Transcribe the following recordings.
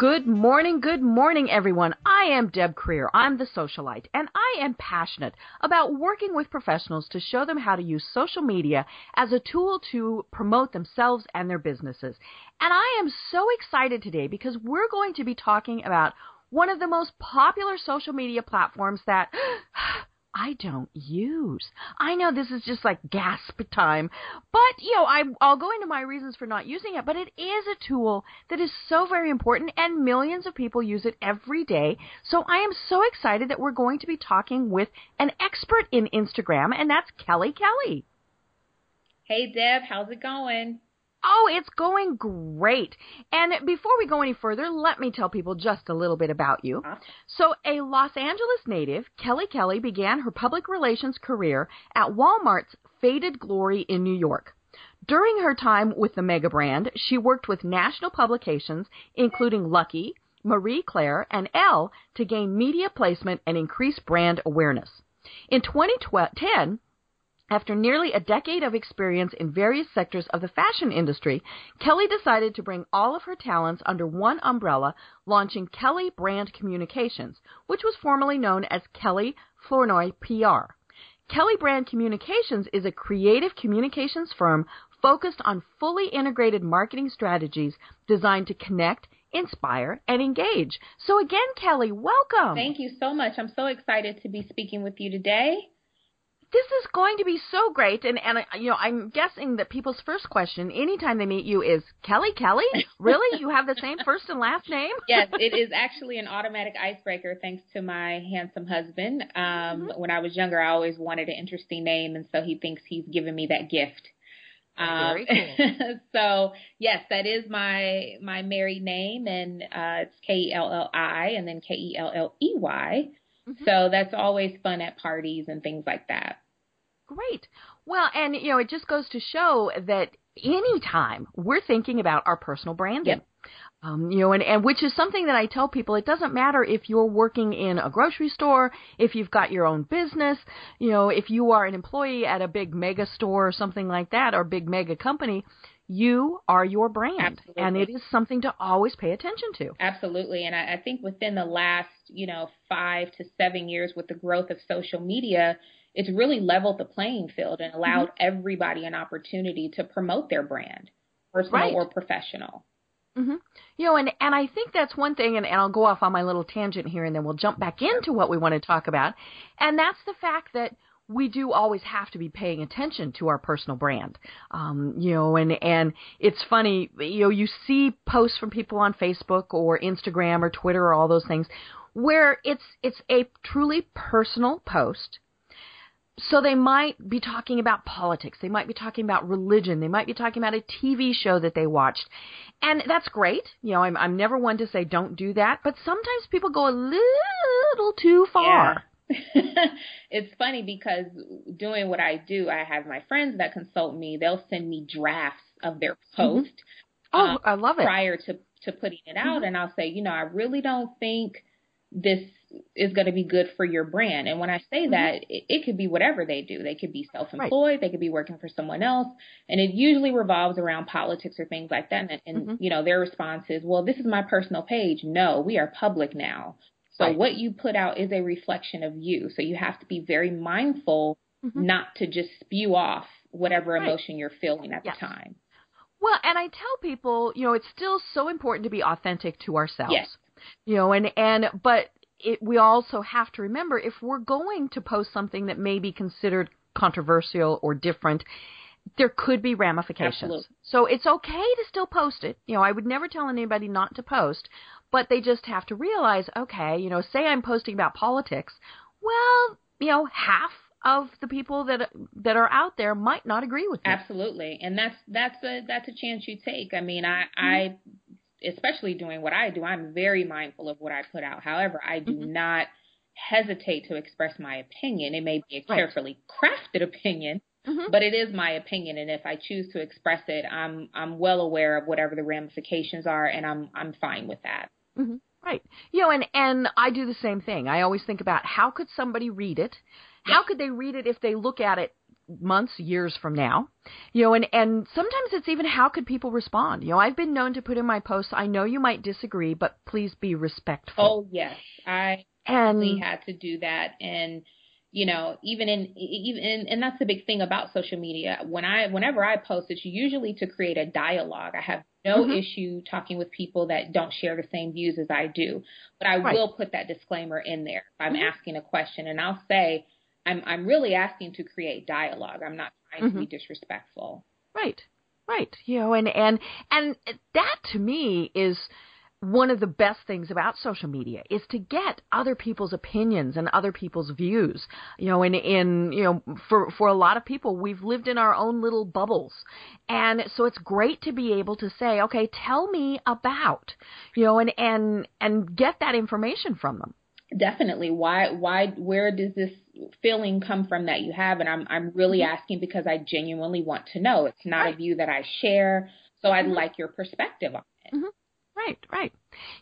Good morning, good morning, everyone. I am Deb Krier. I'm the socialite, and I am passionate about working with professionals to show them how to use social media as a tool to promote themselves and their businesses. And I am so excited today because we're going to be talking about one of the most popular social media platforms that I don't use. I know this is just like gasp time, but you know, I, I'll go into my reasons for not using it, but it is a tool that is so very important and millions of people use it every day. So I am so excited that we're going to be talking with an expert in Instagram, and that's Kelli Kelley. Hey Deb, how's it going? Oh, it's going great. And before we go any further, let me tell people just a little bit about you. Uh-huh. So, a Los Angeles native, Kelli Kelley began her public relations career at Walmart's Faded Glory in New York. During her time with the mega brand, she worked with national publications, including Lucky, Marie Claire, and Elle, to gain media placement and increase brand awareness. In 2010, after nearly a decade of experience in various sectors of the fashion industry, Kelli decided to bring all of her talents under one umbrella, launching Kelley Brand Communications, which was formerly known as Kelli Flournoy PR. Kelley Brand Communications is a creative communications firm focused on fully integrated marketing strategies designed to connect, inspire, and engage. So again, Kelli, welcome. Thank you so much. I'm so excited to be speaking with you today this is going to be so great. And, and you know, I'm guessing that people's first question anytime they meet you is Kelli, Kelley? Really? you have the same first and last name? yes, it is actually an automatic icebreaker thanks to my handsome husband. Um, mm-hmm. When I was younger, I always wanted an interesting name, and so he thinks he's given me that gift. Um, Very cool. so yes, that is my my married name, and uh, it's K E L L I, and then K E L L E Y. Mm-hmm. So that's always fun at parties and things like that. Great. Well, and you know, it just goes to show that anytime we're thinking about our personal branding. Yep. Um, you know, and, and which is something that I tell people, it doesn't matter if you're working in a grocery store, if you've got your own business, you know, if you are an employee at a big mega store or something like that, or big mega company, you are your brand Absolutely. and it is something to always pay attention to Absolutely. And I, I think within the last, you know, five to seven years with the growth of social media, it's really leveled the playing field and allowed mm-hmm. everybody an opportunity to promote their brand, personal right. or professional. Mm-hmm. You know, and and I think that's one thing, and, and I'll go off on my little tangent here, and then we'll jump back into what we want to talk about, and that's the fact that we do always have to be paying attention to our personal brand. Um, you know, and and it's funny, you know, you see posts from people on Facebook or Instagram or Twitter or all those things where it's it's a truly personal post. So they might be talking about politics, they might be talking about religion, they might be talking about a TV show that they watched. And that's great. You know, I'm I'm never one to say don't do that, but sometimes people go a little too far. Yeah it's funny because doing what I do, I have my friends that consult me. They'll send me drafts of their mm-hmm. post. Mm-hmm. Oh, um, I love it. Prior to to putting it out, mm-hmm. and I'll say, you know, I really don't think this is going to be good for your brand. And when I say mm-hmm. that, it, it, could be whatever they do. They could be self-employed. Right. They could be working for someone else. And it usually revolves around politics or things like that. And, and mm-hmm. you know, their response is, well, this is my personal page. No, we are public now. So right. what you put out is a reflection of you. So you have to be very mindful mm-hmm. not to just spew off whatever right. emotion you're feeling at yes. the time. Well, and I tell people, you know, it's still so important to be authentic to ourselves. Yes. You know, and and but it, we also have to remember if we're going to post something that may be considered controversial or different, there could be ramifications. Absolutely. So it's okay to still post it. You know, I would never tell anybody not to post, but they just have to realize, okay, you know, say I'm posting about politics. Well, you know, half of the people that that are out there might not agree with you. Absolutely, and that's that's a that's a chance you take. I mean, I mm-hmm. I especially doing what I do, I'm very mindful of what I put out. However, I do mm-hmm. not hesitate to express my opinion. It may be a carefully right. crafted opinion, mm-hmm. but it is my opinion, and if I choose to express it, I'm I'm well aware of whatever the ramifications are, and I'm I'm fine with that. Mm-hmm. Right. You know, and and I do the same thing. I always think about how could somebody read it? How could they read it if they look at it months, years from now. You know, and, and sometimes it's even how could people respond? You know, I've been known to put in my posts, I know you might disagree, but please be respectful. Oh, yes. I and, had to do that. And, you know, even in, even, in, and that's the big thing about social media. When I, whenever I post, it's usually to create a dialogue. I have no mm-hmm. issue talking with people that don't share the same views as I do, but I right. will put that disclaimer in there if I'm mm-hmm. asking a question and I'll say, I'm I'm really asking to create dialogue. I'm not trying mm-hmm. to be mm-hmm. disrespectful. Right. Right. You know, and and and that to me is one of the best things about social media is to get other people's opinions and other people's views. You know, in in you know, for for a lot of people, we've lived in our own little bubbles, and so it's great to be able to say, okay, tell me about, you know, and and and get that information from them. Definitely. Why? Why? Where does this feeling come from that you have? And I'm I'm really mm-hmm. asking because I genuinely want to know. It's not right. a view that I share, so I'd mm-hmm. like your perspective on it. Mm-hmm. Right, right.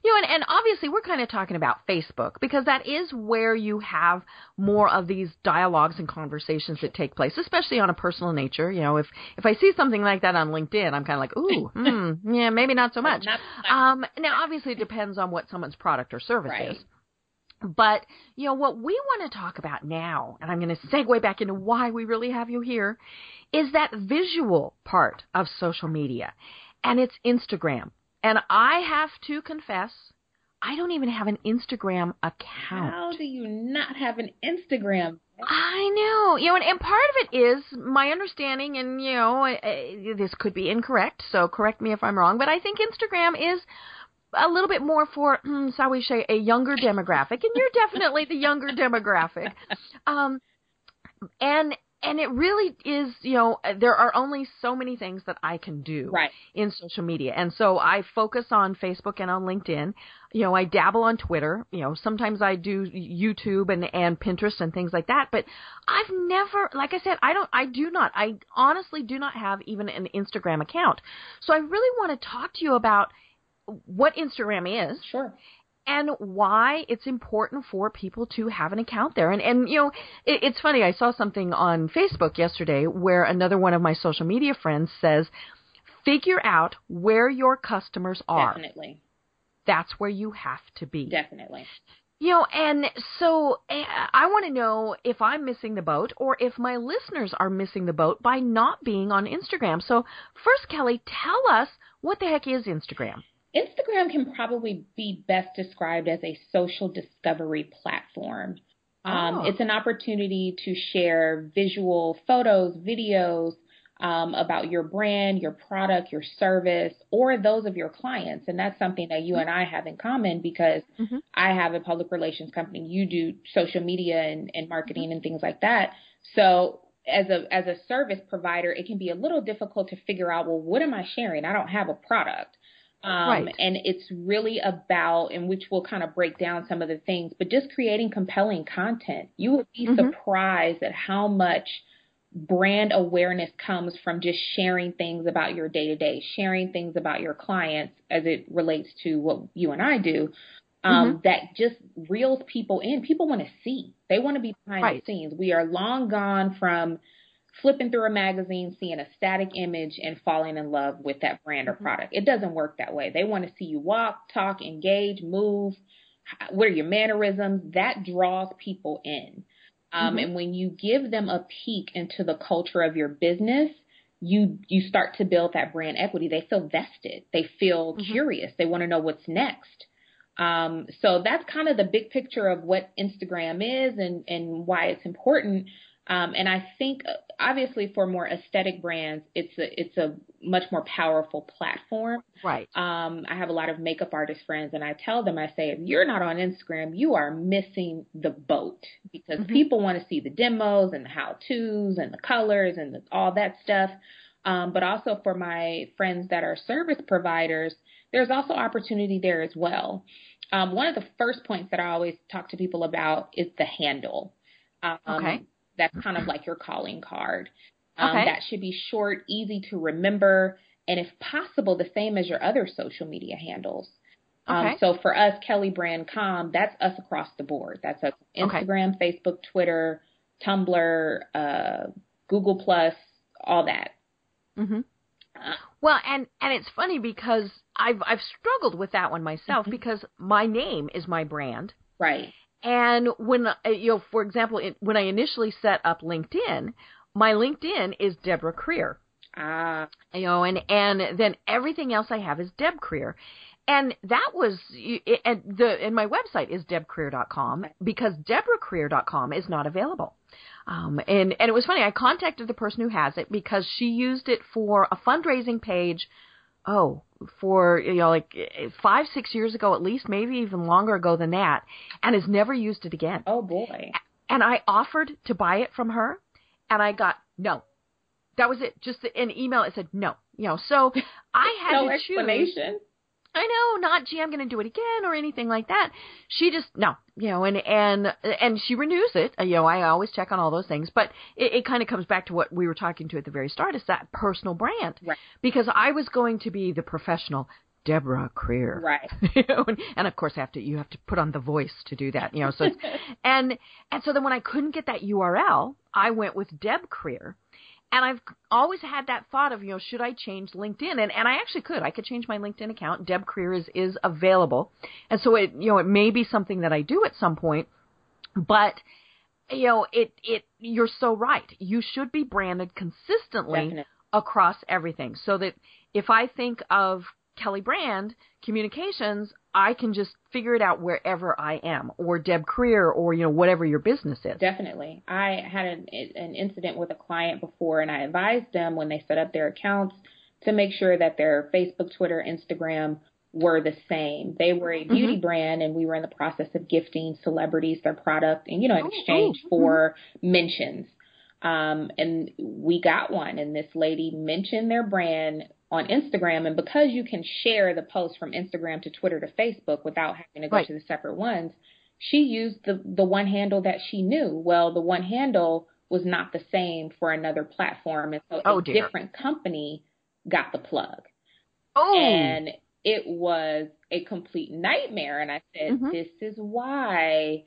You know, and, and obviously we're kind of talking about Facebook because that is where you have more of these dialogues and conversations that take place, especially on a personal nature. You know, if if I see something like that on LinkedIn, I'm kind of like, ooh, hmm, yeah, maybe not so much. Um, now, obviously, it depends on what someone's product or service right. is. But, you know, what we want to talk about now, and I'm going to segue back into why we really have you here, is that visual part of social media. And it's Instagram. And I have to confess, I don't even have an Instagram account. How do you not have an Instagram? I know, you know, and, and part of it is my understanding, and you know, uh, this could be incorrect, so correct me if I'm wrong, but I think Instagram is a little bit more for, mm, shall we say, a younger demographic, and you're definitely the younger demographic. Um, and and it really is, you know, there are only so many things that I can do right. in social media. And so I focus on Facebook and on LinkedIn. You know, I dabble on Twitter. You know, sometimes I do YouTube and, and Pinterest and things like that. But I've never, like I said, I don't, I do not, I honestly do not have even an Instagram account. So I really want to talk to you about what Instagram is. Sure. And why it's important for people to have an account there. And, and you know, it, it's funny. I saw something on Facebook yesterday where another one of my social media friends says, figure out where your customers are. Definitely. That's where you have to be. Definitely. You know, and so eh, I want to know if I'm missing the boat or if my listeners are missing the boat by not being on Instagram. So, first, Kelli, tell us what the heck is Instagram? Instagram can probably be best described as a social discovery platform. Um, oh. It's an opportunity to share visual photos, videos um, about your brand, your product, your service, or those of your clients. And that's something that you mm-hmm. and I have in common because mm-hmm. I have a public relations company. You do social media and, and marketing mm-hmm. and things like that. So as a as a service provider, it can be a little difficult to figure out, well, what am I sharing? I don't have a product. Um, right. And it's really about, and which we'll kind of break down some of the things, but just creating compelling content. You would be mm-hmm. surprised at how much brand awareness comes from just sharing things about your day to day, sharing things about your clients as it relates to what you and I do. Um, mm-hmm. That just reels people in. People want to see. They want to be behind right. the scenes. We are long gone from flipping through a magazine, seeing a static image, and falling in love with that brand or mm-hmm. product. It doesn't work that way. They want to see you walk, talk, engage, move. What are your mannerisms? That draws people in. Um, mm-hmm. And when you give them a peek into the culture of your business, you you start to build that brand equity. They feel vested. They feel mm-hmm. curious. They want to know what's next. Um, so that's kind of the big picture of what Instagram is and and why it's important. Um, and I think uh, obviously for more aesthetic brands, it's a it's a much more powerful platform. Right. Um, I have a lot of makeup artist friends, and I tell them, I say, if you're not on Instagram, you are missing the boat because mm-hmm. people want to see the demos and the how tos and the colors and the, all that stuff. Um, but also for my friends that are service providers, there's also opportunity there as well. Um, one of the first points that I always talk to people about is the handle. Um, okay. That's kind of like your calling card. Um, okay. That should be short, easy to remember, and if possible, the same as your other social media handles. Um, okay. so for us, Kelley Brand Com, that's us across the board. That's us Instagram, okay. Facebook, Twitter, Tumblr, uh, Google Plus, all that. Mm-hmm. Well, and and it's funny because I've I've struggled with that one myself mm-hmm. because my name is my brand. Right. And when uh, you know, for example, when I initially set up LinkedIn, my LinkedIn is Deborah Krier. Ah. You know, and and then everything else I have is Deb Krier. And that was and the and my website is debkrier.com because deborahkrier.com is not available. Um, and and it was funny. I contacted the person who has it because she used it for a fundraising page. Oh, for you know like five six years ago at least, maybe even longer ago than that, and has never used it again. Oh boy! And I offered to buy it from her, and I got no. That was it. Just an email. It said no. You know, so I had no to explanation. choose. I know, not gee, I'm going to do it again or anything like that. She just no, you know, and and and she renews it. You know, I always check on all those things, but it, it kind of comes back to what we were talking to at the very start: is that personal brand. Right. Because I was going to be the professional Deborah Krier. Right. you know, and, and of course, have to you have to put on the voice to do that. You know, so and and so then when I couldn't get that URL, I went with Deb Krier and I've always had that thought of, you know, should I change LinkedIn? And and I actually could. I could change my LinkedIn account. Deb Krier is is available. And so it you know, it may be something that I do at some point, but you know, it it you're so right. You should be branded consistently Definitely. across everything so that if I think of Kelley Brand Communications, I can just figure it out wherever I am, or Deb Krier, or you know whatever your business is. Definitely, I had an, an incident with a client before, and I advised them when they set up their accounts to make sure that their Facebook, Twitter, Instagram were the same. They were a beauty mm-hmm. brand, and we were in the process of gifting celebrities their product, and you know, in oh, exchange oh, for mm-hmm. mentions. Um, and we got one, and this lady mentioned their brand on Instagram. And because you can share the post from Instagram to Twitter to Facebook without having to go right. to the separate ones, she used the the one handle that she knew. Well, the one handle was not the same for another platform, and so oh, a dear. different company got the plug. Oh. And it was a complete nightmare. And I said, mm-hmm. this is why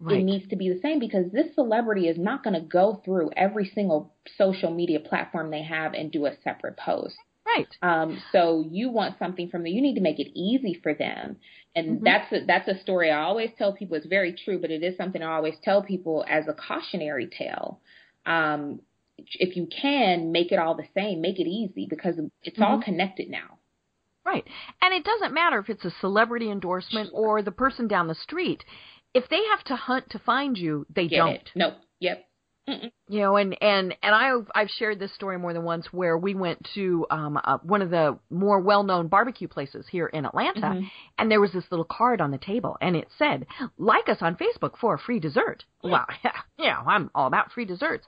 right. it needs to be the same because this celebrity is not going to go through every single social media platform they have and do a separate post. Right. Um, so you want something from them. You need to make it easy for them. And mm-hmm. that's a, that's a story I always tell people. It's very true, but it is something I always tell people as a cautionary tale. Um, if you can make it all the same, make it easy because it's mm-hmm. all connected now. Right. And it doesn't matter if it's a celebrity endorsement or the person down the street. If they have to hunt to find you, they Get don't. It. Nope. Yep. Mm-mm. You know, and and and I've I've shared this story more than once where we went to um uh, one of the more well-known barbecue places here in Atlanta, mm-hmm. and there was this little card on the table, and it said, "Like us on Facebook for a free dessert." Well, yeah, yeah, I'm all about free desserts.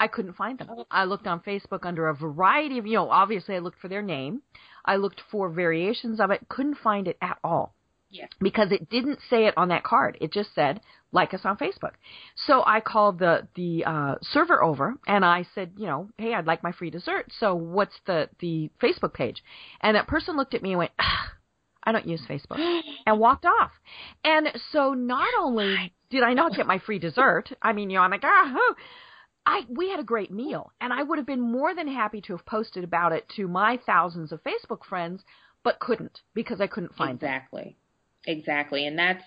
I couldn't find them. Oh. I looked on Facebook under a variety of, you know, obviously I looked for their name. I looked for variations of it, couldn't find it at all. Yeah. Because it didn't say it on that card. It just said like us on Facebook. So I called the the uh, server over and I said, you know, hey, I'd like my free dessert. So what's the the Facebook page? And that person looked at me and went, I don't use Facebook, and walked off. And so not only did I not get my free dessert, I mean, you know, I'm like, ah, oh. I we had a great meal, and I would have been more than happy to have posted about it to my thousands of Facebook friends, but couldn't because I couldn't find exactly, them. Exactly, and that's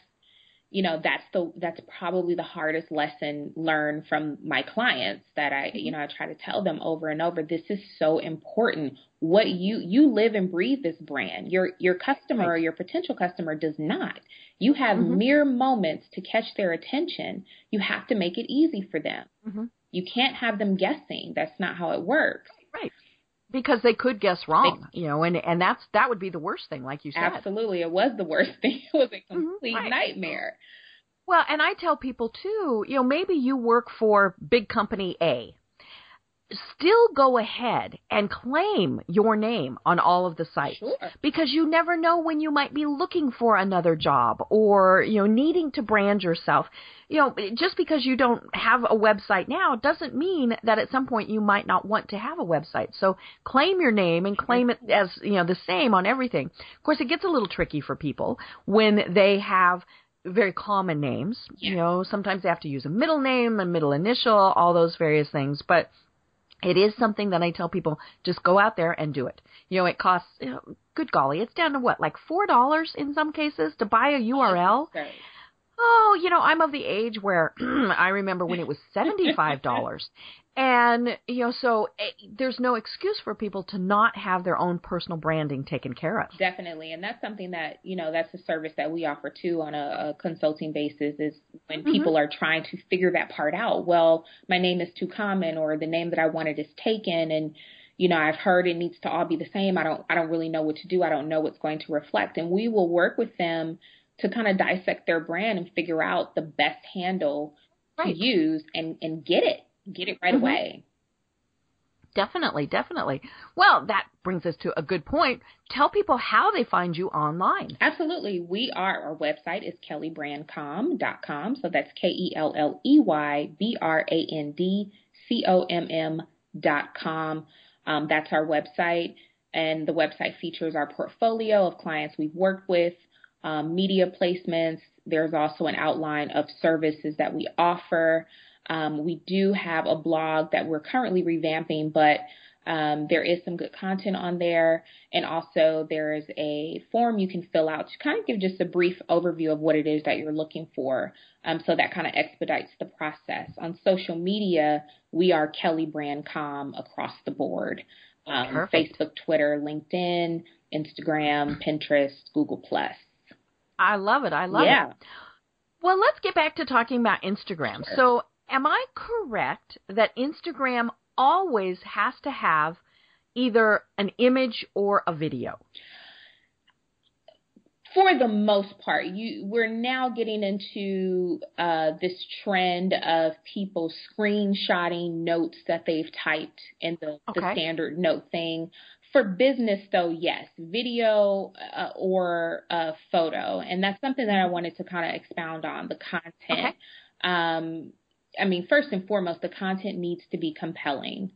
you know that's the that's probably the hardest lesson learned from my clients that I you know I try to tell them over and over this is so important. What you you live and breathe this brand. Your your customer or your potential customer does not. You have mm-hmm. mere moments to catch their attention. You have to make it easy for them. Mm-hmm. you can't have them guessing. That's not how it works. Right because they could guess wrong, you know, and and that's that would be the worst thing, like you said. Absolutely, it was the worst thing. It was a mm-hmm. complete right. nightmare. Well, and I tell people too, you know, maybe you work for big company A. Still go ahead and claim your name on all of the sites sure. because you never know when you might be looking for another job or, you know, needing to brand yourself. You know, just because you don't have a website now doesn't mean that at some point you might not want to have a website. So claim your name and claim it as, you know, the same on everything. Of course, it gets a little tricky for people when they have very common names. You know, sometimes they have to use a middle name, a middle initial, all those various things. But it is something that I tell people just go out there and do it. You know, it costs, you know, good golly, it's down to what, like $4 in some cases to buy a URL? Oh, you know, I'm of the age where I remember when it was $75 And, you know, so eh, there's no excuse for people to not have their own personal branding taken care of. Definitely. And that's something that, you know, that's a service that we offer too on a, a consulting basis is when mm-hmm. people are trying to figure that part out. Well, my name is too common or the name that I wanted is taken and, you know, I've heard it needs to all be the same. I don't, I don't really know what to do. I don't know what's going to reflect. And we will work with them to kind of dissect their brand and figure out the best handle right. to use and, and get it get it right mm-hmm. away. Definitely, definitely. Well, that brings us to a good point. Tell people how they find you online. Absolutely. We are, our website is kelleybrandcomm.com. So that's K E L L E Y B R A N D C O M M dot com. Um, that's our website. And the website features our portfolio of clients we've worked with, um, media placements. There's also an outline of services that we offer. Um, we do have a blog that we're currently revamping, but um, there is some good content on there. And also, there is a form you can fill out to kind of give just a brief overview of what it is that you're looking for. Um, so that kind of expedites the process. On social media, we are Kelley Brand Com across the board um, Facebook, Twitter, LinkedIn, Instagram, Pinterest, Google. Plus. I love it. I love yeah. it. Well, let's get back to talking about Instagram. So, am I correct that Instagram always has to have either an image or a video? For the most part, you we're now getting into uh, this trend of people screenshotting notes that they've typed in the, okay. the standard note thing. For business, though, yes, video uh, or a photo, and that's something that I wanted to kind of expound on the content. Okay. Um, I mean, first and foremost, the content needs to be compelling.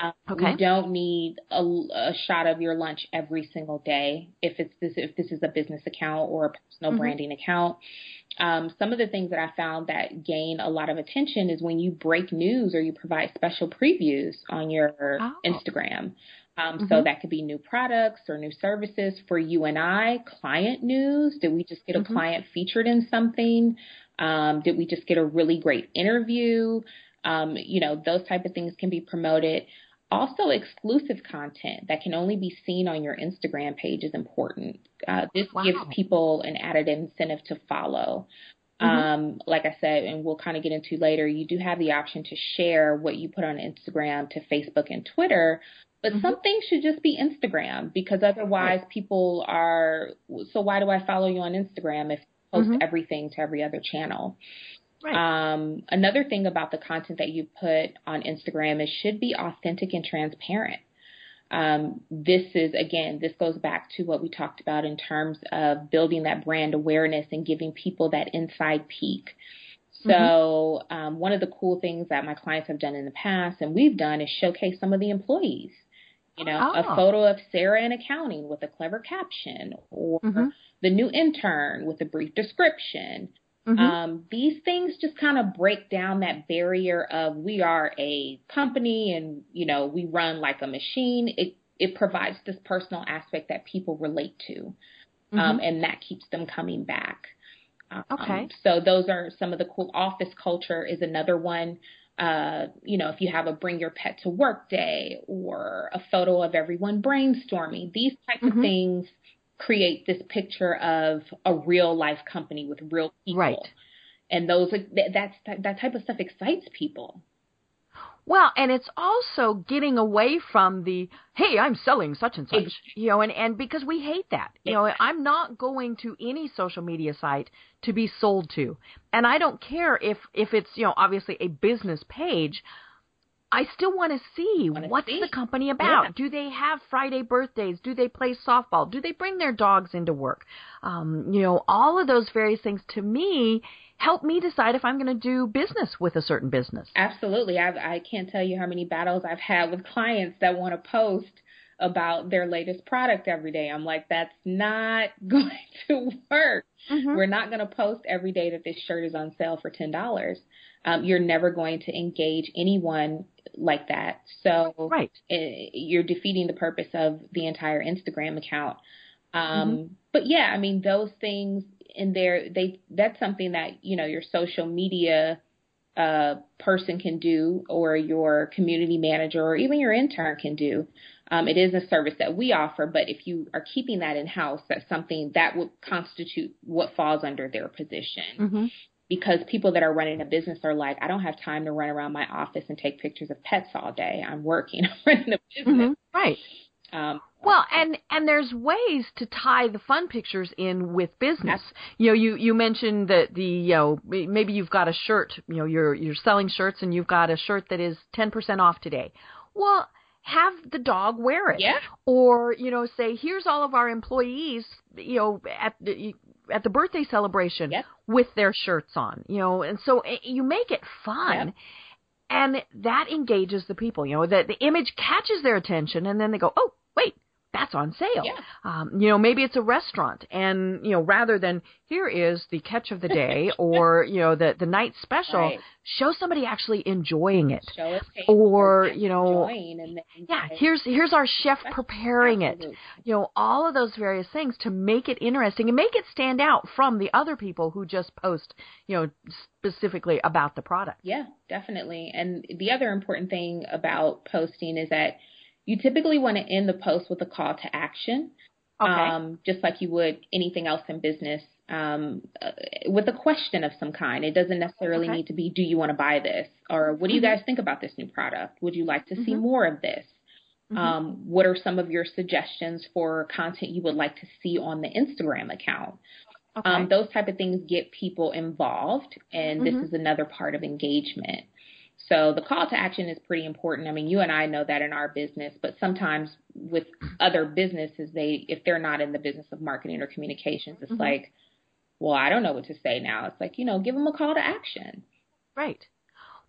Um, okay. We don't need a, a, shot of your lunch every single day if it's this if this is a business account or a personal mm-hmm. branding account. Um, some of the things that I found that gain a lot of attention is when you break news or you provide special previews on your oh. Instagram. Um, mm-hmm. So that could be new products or new services for you and I. Client news. Did we just get a mm-hmm. client featured in something? Um, did we just get a really great interview? Um, you know, those type of things can be promoted. Also, exclusive content that can only be seen on your Instagram page is important. Uh, this wow. gives people an added incentive to follow. Mm-hmm. Um, like I said, and we'll kind of get into later, you do have the option to share what you put on Instagram to Facebook and Twitter, but mm-hmm. some things should just be Instagram because otherwise people are, so why do I follow you on Instagram if you post mm-hmm. everything to every other channel. Right. Um, another thing about the content that you put on Instagram is should be authentic and transparent. Um, this is again, this goes back to what we talked about in terms of building that brand awareness and giving people that inside peek. So, mm-hmm. um, one of the cool things that my clients have done in the past and we've done is showcase some of the employees. You know, oh. a photo of Sarah in accounting with a clever caption or mm-hmm the new intern with a brief description. Mm-hmm. Um, these things just kind of break down that barrier of we are a company and you know we run like a machine. It it provides this personal aspect that people relate to, um, mm-hmm. um, and that keeps them coming back. Um, okay. So those are some of the cool. Office culture is another one. Uh, you know, if you have a bring your pet to work day or a photo of everyone brainstorming, these types Mhm. of things create this picture of a real life company with real people. Right. And those that that's that type of stuff excites people. Well, and it's also getting away from the hey, I'm selling such and such, you know, and and because we hate that. You know, I'm not going to any social media site to be sold to. And I don't care if if it's, you know, obviously a business page. I still want to see Wanna what's see. the company about. Yeah. Do they have Friday birthdays? Do they play softball? Do they bring their dogs into work? Um, you know, all of those various things to me help me decide if I'm going to do business with a certain business. Absolutely. I've, I can't tell you how many battles I've had with clients that want to post about their latest product every day. I'm like, that's not going to work. Mhm. We're not going to post every day that this shirt is on sale for $10. Um, you're never going to engage anyone like that. So Right. eh, you're defeating the purpose of the entire Instagram account. Um, Mm-hmm. But yeah, I mean, those things in there, they that's something that you know your social media uh, person can do, or your community manager, or even your intern can do. Um, it is a service that we offer, but if you are keeping that in house, that's something that would constitute what falls under their position Mhm. because people that are running a business are like, I don't have time to run around my office and take pictures of pets all day. I'm working, I'm running a business. Mhm. Right. Um, Well, and and there's ways to tie the fun pictures in with business. You know, you you mentioned that the you know maybe you've got a shirt. You know, you're you're selling shirts and you've got a shirt that is ten percent off today. Well, have the dog wear it. Yeah. Or you know, say here's all of our employees. You know, at the at the birthday celebration Yep. with their shirts on. You know, and so eh, you make it fun. Yep. And that engages the people. You know, that the image catches their attention, and then they go, "Oh, wait, that's on sale." Yeah. Um, you know, maybe it's a restaurant, and you know, rather than here is the catch of the day or you know the the night special, Right. show somebody actually enjoying it. show Or, you know, Yeah, here's here's our chef preparing it. You know, all of those various things to make it interesting and make it stand out from the other people who just post, you know, specifically about the product. Yeah, definitely. And the other important thing about posting is that you typically want to end the post with a call to action. Okay. um, just like you would anything else in business, um, uh, with a question of some kind. It doesn't necessarily Okay. need to be, do you want to buy this? Or what do you Mhm. guys think about this new product? Would you like to see Mhm. more of this? Mhm. Um, what are some of your suggestions for content you would like to see on the Instagram account? okay. Um, those type of things get people involved, and this is another part of engagement. So the call to action is pretty important. I mean, you and I know that in our business, but sometimes with other businesses, they if they're not in the business of marketing or communications, it's Mhm. like, well, I don't know what to say now. It's like, you know, give them a call to action. Right.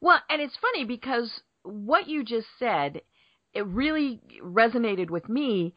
Well, and it's funny because what you just said, it really resonated with me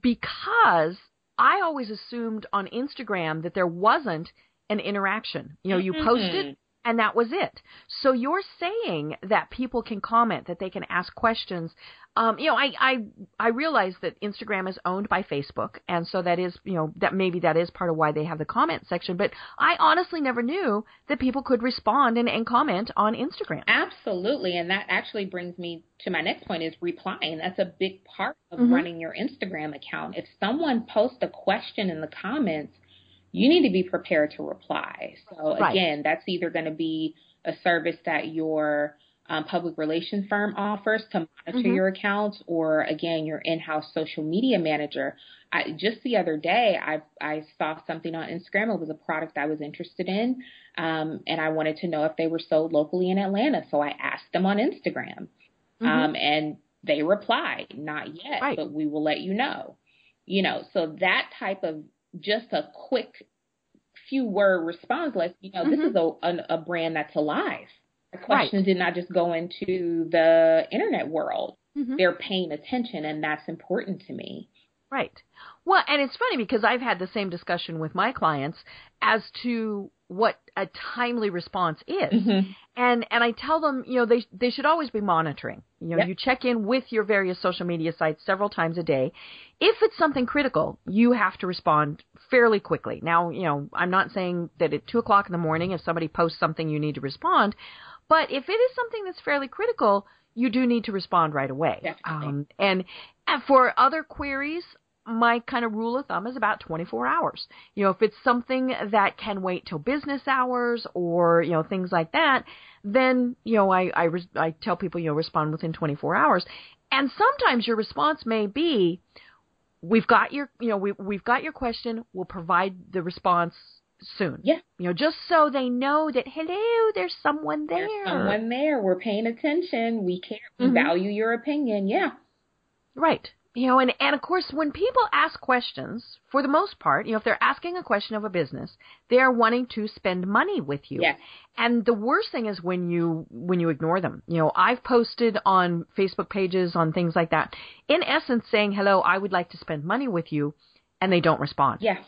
because I always assumed on Instagram that there wasn't an interaction. You know, you posted Mhm. And that was it. So you're saying that people can comment, that they can ask questions. Um, you know, I, I I realize that Instagram is owned by Facebook, and so that is, you know, that maybe that is part of why they have the comment section. But I honestly never knew that people could respond and, and comment on Instagram. Absolutely. And that actually brings me to my next point is replying. That's a big part of Mhm. running your Instagram account. If someone posts a question in the comments, you need to be prepared to reply. So Right. again, that's either going to be a service that your um, public relations firm offers to monitor Mhm. your accounts, or again, your in-house social media manager. I, just the other day, I I saw something on Instagram. It was a product I was interested in, um, and I wanted to know if they were sold locally in Atlanta. So I asked them on Instagram, Mhm. um, and they replied, "Not yet, Right. but we will let you know." You know, so that type of just a quick few word response, like you know, this Mhm. is a, a a brand that's alive. The questions did not just go into the internet world. Mhm. They're paying attention, and that's important to me. Right. Well, and it's funny because I've had the same discussion with my clients as to what a timely response is. Mm-hmm. And and I tell them, you know, they they should always be monitoring. You know, Yep. you check in with your various social media sites several times a day. If it's something critical, you have to respond fairly quickly. Now, you know, I'm not saying that at two o'clock in the morning, if somebody posts something, you need to respond. But if it is something that's fairly critical, you do need to respond right away. Um, and, and for other queries, my kind of rule of thumb is about 24 hours. You know, if it's something that can wait till business hours or, you know, things like that, then, you know, I, I, res- I tell people, you know, respond within 24 hours. And sometimes your response may be, we've got your, you know, we, we've got your question. We'll provide the response soon. Yeah. You know, just so they know that, hello, there's someone there. There's someone there. We're paying attention. We care. We Mhm. value your opinion. Yeah. Right. You know, and, and of course, when people ask questions, for the most part, you know, if they're asking a question of a business, they are wanting to spend money with you. Yes. And the worst thing is when you when you ignore them. You know, I've posted on Facebook pages on things like that, in essence saying, "Hello, I would like to spend money with you," and they don't respond. Yeah.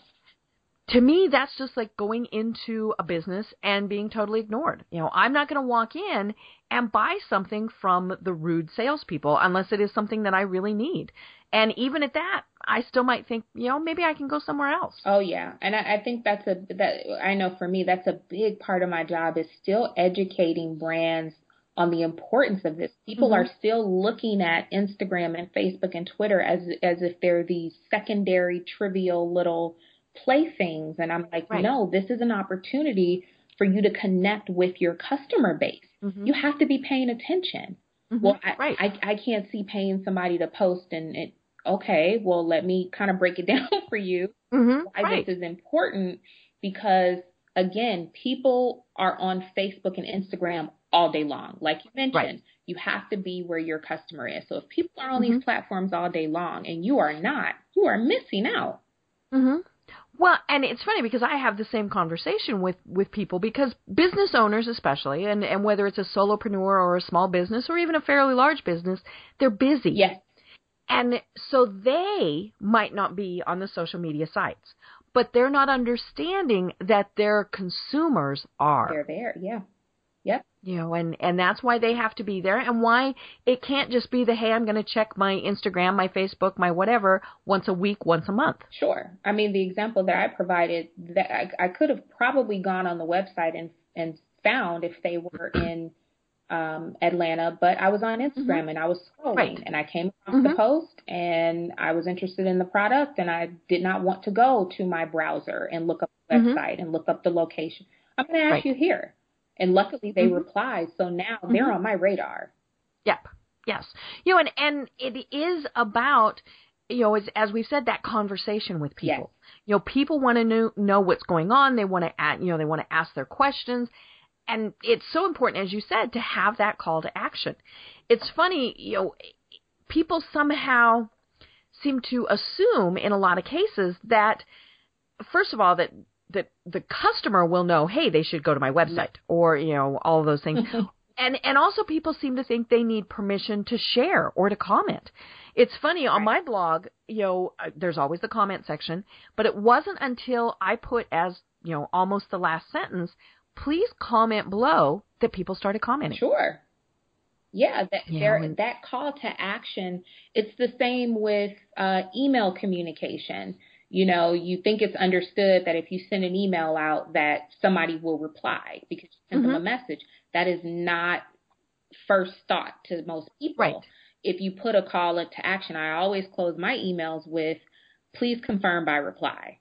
To me, that's just like going into a business and being totally ignored. You know, I'm not going to walk in and buy something from the rude salespeople unless it is something that I really need. And even at that, I still might think, you know, maybe I can go somewhere else. Oh yeah, and I, I think that's a that I know for me that's a big part of my job is still educating brands on the importance of this. People Mhm. are still looking at Instagram and Facebook and Twitter as as if they're these secondary, trivial little playthings, and I'm like, Right. no, this is an opportunity for you to connect with your customer base. Mhm. You have to be paying attention. Mhm. Well, I, right. I I can't see paying somebody to post and it. Okay, well, let me kind of break it down for you mm-hmm. why right. this is important because again, people are on Facebook and Instagram all day long. Like you mentioned, Right. you have to be where your customer is. So if people are on Mhm. these platforms all day long and you are not, you are missing out. hmm Well, and it's funny because I have the same conversation with with people because business owners, especially, and and whether it's a solopreneur or a small business or even a fairly large business, they're busy. Yes. And so they might not be on the social media sites, but they're not understanding that their consumers are. They're there. Yeah. Yep. You know, and and that's why they have to be there, and why it can't just be the hey, I'm going to check my Instagram, my Facebook, my whatever once a week, once a month. Sure. I mean, the example that I provided, that I, I could have probably gone on the website and and found if they were in um, Atlanta, but I was on Instagram and I was scrolling Mm-hmm. Right. and I came across the Mhm. post and I was interested in the product and I did not want to go to my browser and look up the Mhm. website and look up the location. I'm going to ask Right. you here. And luckily they Mhm. replied, so now they're Mhm. on my radar. Yep. Yes. You know, and and it is about you know, as as we've said, that conversation with people. You know, people want to know know what's going on. They want to you know they want to ask their questions, and it's so important, as you said, to have that call to action. It's funny, you know, people somehow seem to assume in a lot of cases that first of all that that the customer will know, hey, they should go to my website or you know all of those things and and also people seem to think they need permission to share or to comment. It's funny on my blog, you know, uh, there's always the comment section, but it wasn't until I put as you know almost the last sentence, please comment below, that people started commenting. Sure. Yeah, that Yeah, there and- that call to action. It's the same with uh, email communication. You know, you think it's understood that if you send an email out, that somebody will reply because you sent them a message. That is not first thought to most people. Right. If you put a call to action, I always close my emails with, "Please confirm by reply,"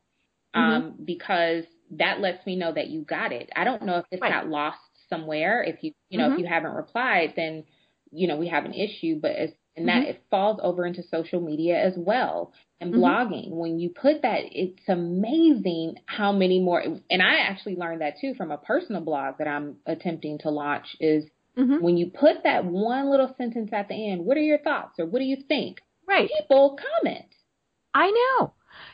um, because that lets me know that you got it. I don't know if this Right. got lost somewhere. If you, you know, Mhm. if you haven't replied, then you know we have an issue. But as, and that it falls over into social media as well and Mhm. blogging. When you put that, it's amazing how many more. And I actually learned that too from a personal blog that I'm attempting to launch. Is Mhm. when you put that one little sentence at the end, what are your thoughts or what do you think? Right. People comment. I know.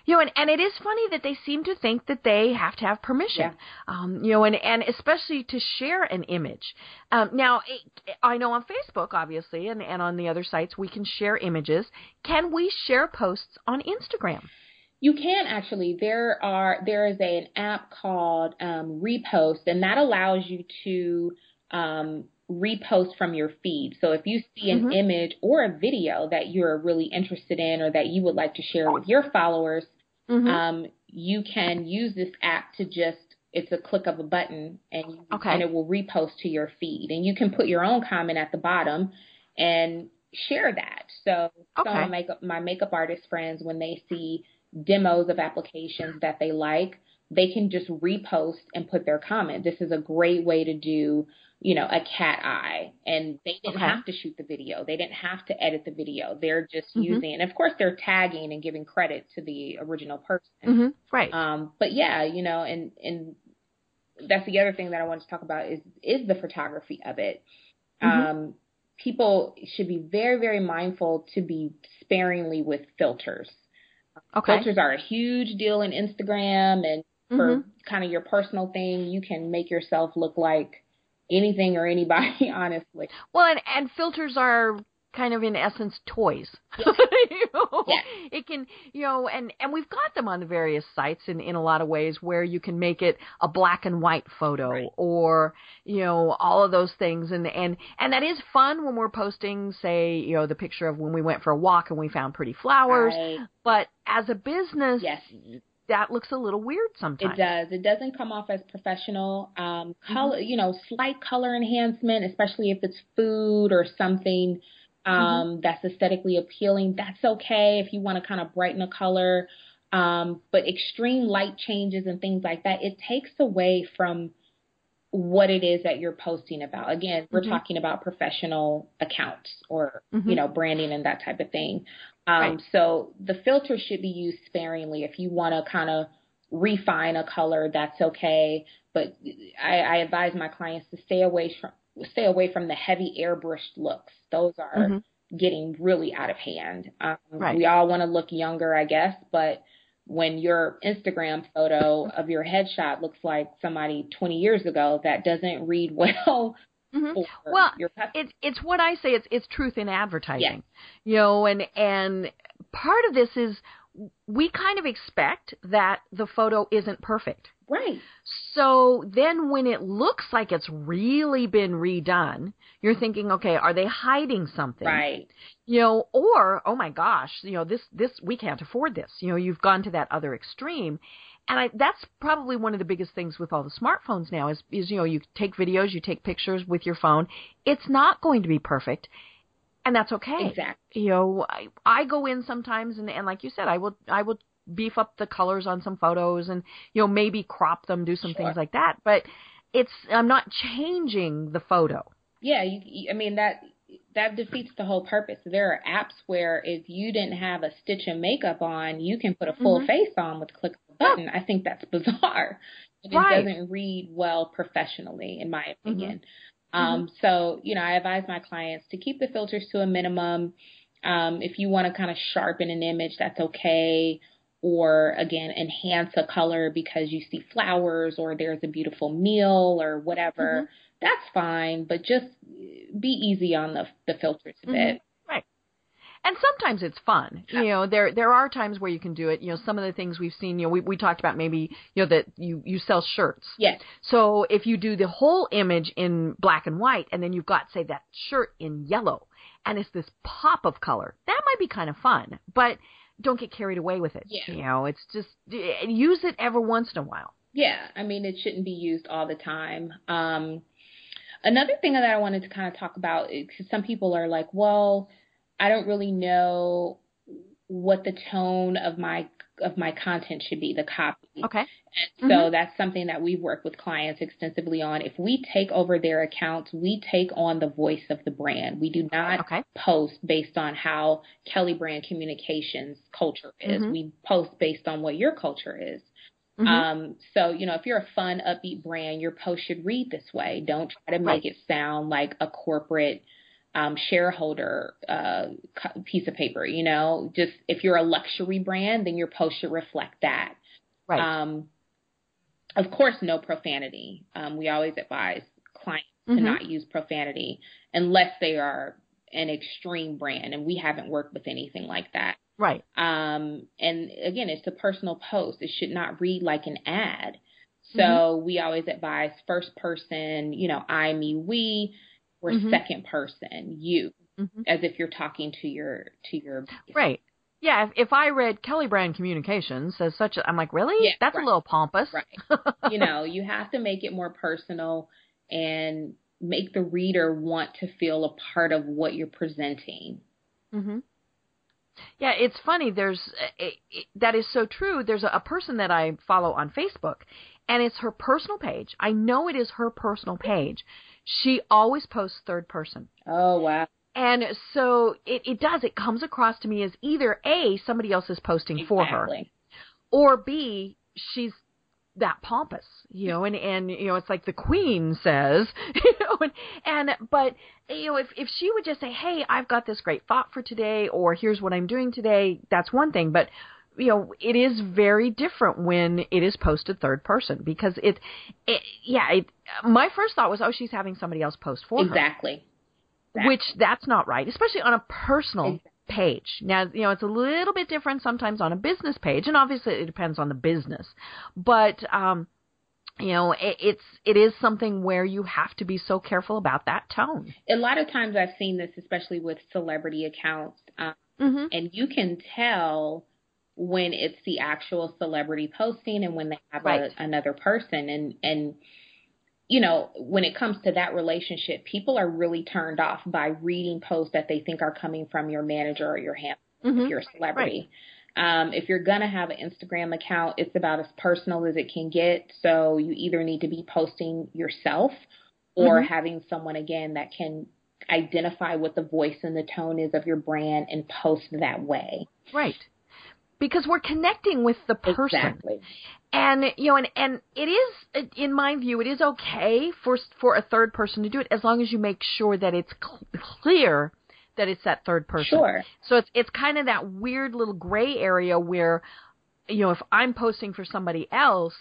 You know, and, and it is funny that they seem to think that they have to have permission. Yeah. Um, you know, and, and especially to share an image. Um, now, it, I know on Facebook, obviously, and, and on the other sites, we can share images. Can we share posts on Instagram? You can actually. There are there is a, an app called um, Repost, and that allows you to um, repost from your feed. So if you see an mm-hmm. image or a video that you're really interested in, or that you would like to share with your followers, mm-hmm. um, you can use this app to just it's a click of a button and okay. and it will repost to your feed and you can put your own comment at the bottom and share that so okay. some of my makeup, my makeup artist friends when they see demos of applications that they like they can just repost and put their comment this is a great way to do you know a cat eye and they didn't okay. have to shoot the video they didn't have to edit the video they're just mm-hmm. using and of course they're tagging and giving credit to the original person mm-hmm. right um but yeah you know and and that's the other thing that i want to talk about is is the photography of it mm-hmm. um people should be very very mindful to be sparingly with filters okay. filters are a huge deal in instagram and for mm-hmm. kind of your personal thing you can make yourself look like anything or anybody, honestly. Well, and, and filters are kind of in essence toys. Yeah. you know? yeah. It can, you know, and and we've got them on the various sites in in a lot of ways where you can make it a black and white photo right. or you know all of those things and and and that is fun when we're posting say you know the picture of when we went for a walk and we found pretty flowers. Right. But as a business, yes that looks a little weird sometimes. It does. It doesn't come off as professional. Um, color, mm-hmm. you know, slight color enhancement, especially if it's food or something um, mm-hmm. that's aesthetically appealing. That's okay if you want to kind of brighten a color. Um, but extreme light changes and things like that, it takes away from what it is that you're posting about. Again, we're mm-hmm. talking about professional accounts or, mm-hmm. you know, branding and that type of thing. Um, right. So the filter should be used sparingly. If you want to kind of refine a color, that's okay. But I, I advise my clients to stay away from stay away from the heavy airbrushed looks. Those are mm-hmm. getting really out of hand. Um, right. We all want to look younger, I guess, but when your Instagram photo of your headshot looks like somebody 20 years ago, that doesn't read well Mm-hmm. Well, it's it's what I say. It's it's truth in advertising, you know, and and part of this is we kind of expect that the photo isn't perfect. Right. So then when it looks like it's really been redone, you're thinking, okay, are they hiding something? Right. You know, or, oh my gosh, you know, this, this, we can't afford this. You know, you've gone to that other extreme and I, that's probably one of the biggest things with all the smartphones now is, is, you know, you take videos, you take pictures with your phone. It's not going to be perfect. And that's okay. Exactly. You know, I, I go in sometimes and, and like you said, I will, I will beef up the colors on some photos and, you know, maybe crop them, do some sure. things like that. But it's, I'm not changing the photo. Yeah. You, I mean, that, that defeats the whole purpose. There are apps where if you didn't have a stitch of makeup on, you can put a full mm-hmm. face on with click of a button. I think that's bizarre. It right. doesn't read well professionally, in my mm-hmm. opinion. Mm-hmm. Um, mm-hmm. So, you know, I advise my clients to keep the filters to a minimum. Um, if you want to kind of sharpen an image, that's okay. Or again, enhance a color because you see flowers or there's a beautiful meal or whatever. Mm-hmm that's fine, but just be easy on the the filters a bit. Mm-hmm. Right. And sometimes it's fun. Yeah. You know, there there are times where you can do it. You know, some of the things we've seen, you know, we we talked about maybe, you know, that you you sell shirts. Yes. So if you do the whole image in black and white and then you've got say that shirt in yellow and it's this pop of color, that might be kind of fun. But don't get carried away with it. Yeah. You know, it's just use it every once in a while. Yeah, I mean it shouldn't be used all the time. Um Another thing that I wanted to kind of talk about because some people are like, well, I don't really know what the tone of my of my content should be, the copy. Okay. And so mm-hmm. that's something that we've worked with clients extensively on. If we take over their accounts, we take on the voice of the brand. We do not okay. post based on how Kelley Brand Communications culture is. Mm-hmm. We post based on what your culture is. Mm-hmm. Um, so, you know, if you're a fun, upbeat brand, your post should read this way. Don't try to make right. it sound like a corporate um, shareholder uh, piece of paper. You know, just if you're a luxury brand, then your post should reflect that. Right. Um, of course, no profanity. Um, we always advise clients mm-hmm. to not use profanity unless they are an extreme brand, and we haven't worked with anything like that. Right. Um, and again, it's a personal post. It should not read like an ad. So mm-hmm. we always advise first person, you know, I, me, we, or mm-hmm. second person, you, mm-hmm. as if you're talking to your to your right. Yeah, if, if I read Kelley Brand Communications as such, I'm like, really? Yeah, That's right. a little pompous. Right. you know, you have to make it more personal and make the reader want to feel a part of what you're presenting. mm-hmm. Yeah, it's funny. There's it, it, that is so true. There's a, a person that I follow on Facebook, and it's her personal page. I know it is her personal page. She always posts third person. Oh wow. And so it, it does. It comes across to me as either A, somebody else is posting exactly. for her, or B, she's that pompous, you know, and and you know, it's like the queen says, you know, and, and but you know, if if she would just say, "Hey, I've got this great thought for today," or "Here's what I'm doing today," that's one thing, but you know, it is very different when it is posted third person because it, it yeah, it, my first thought was, "Oh, she's having somebody else post for exactly. her." Exactly. Which that's not right, especially on a personal exactly page. Now, you know, it's a little bit different sometimes on a business page, and obviously it depends on the business. But um, you know, it, it's it is something where you have to be so careful about that tone. A lot of times I've seen this, especially with celebrity accounts, um, mm-hmm. and you can tell when it's the actual celebrity posting and when they have right. a, another person, and and you know, when it comes to that relationship, people are really turned off by reading posts that they think are coming from your manager or your hand mm-hmm. if you're a celebrity. Right. Um, if you're gonna have an Instagram account, it's about as personal as it can get. So you either need to be posting yourself or mm-hmm. having someone again that can identify what the voice and the tone is of your brand and post that way. Right. Because we're connecting with the person. Exactly. And you know and and it is in my view it is okay for for a third person to do it as long as you make sure that it's cl- clear that it's that third person. Sure. So it's it's kind of that weird little gray area where you know if i'm posting for somebody else